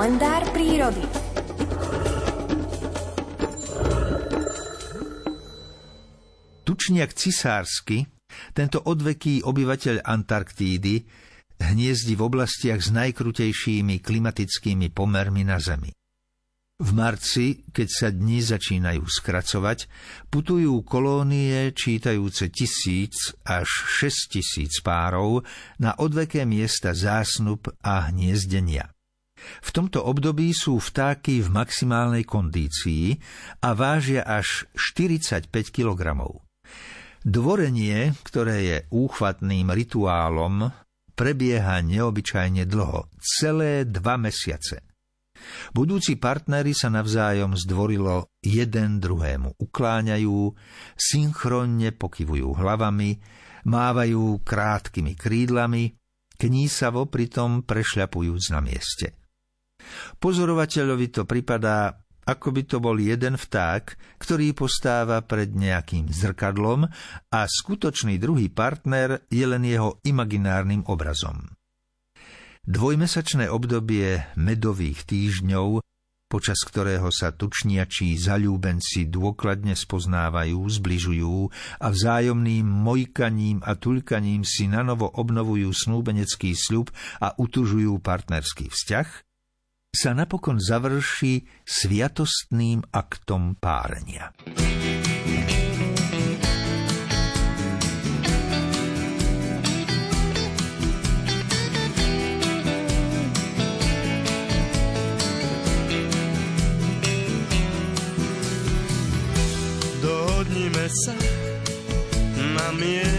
Kalendár prírody. Tučniak cisársky, tento odveký obyvateľ Antarktídy, hniezdi v oblastiach s najkrutejšími klimatickými pomermi na Zemi. V marci, keď sa dni začínajú skracovať, putujú kolónie čítajúce tisíc až šesť tisíc párov na odveké miesta zásnub a hniezdenia. V tomto období sú vtáky v maximálnej kondícii a vážia až 45 kg. Dvorenie, ktoré je úchvatným rituálom, prebieha neobyčajne dlho, celé dva mesiace. Budúci partnery sa navzájom zdvorilo jeden druhému ukláňajú, synchronne pokyvujú hlavami, mávajú krátkými krídlami, knísavo pritom prešľapujúc na mieste. Pozorovateľovi to pripadá ako by to bol jeden vták, ktorý postáva pred nejakým zrkadlom a skutočný druhý partner je len jeho imaginárnym obrazom. Dvojmesačné obdobie medových týždňov, počas ktorého sa tučniačí zalúbenci dôkladne spoznávajú, zbližujú a vzájomným mojkaním a tuľkaním si nanovo obnovujú snúbenecký sľub a utužujú partnerský vzťah – sa napokon završí sviatostným aktom párenia. Dohodnime sa na mier.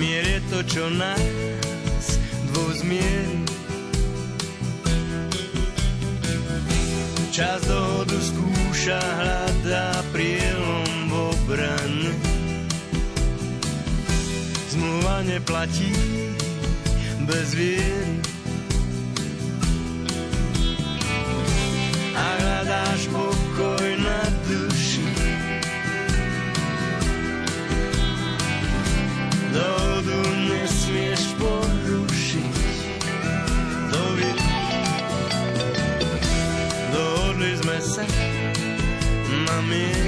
Mier je to, čo nás zmien. Čas dohodu skúša, hľadá prielom v obrane. Zmluva neplatí bez viery. A hľadáš pokoj na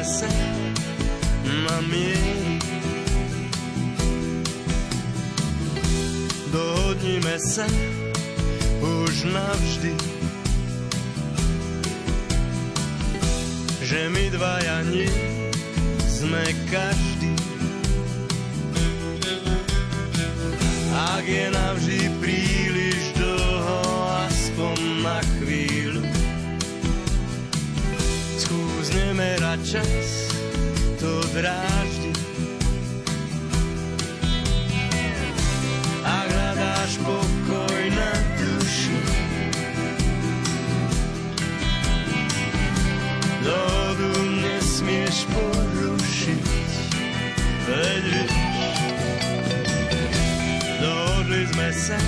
sa na mier. Dohodnime sa už navždy, že my dvaja nie sme každý. Ak je navždy príliš dlho, aspoň na chvíľu, skúsneme čas to dráždi. A hľadáš pokoj na duši. Dohodu nesmieš porušiť, veď dohodli sme sa,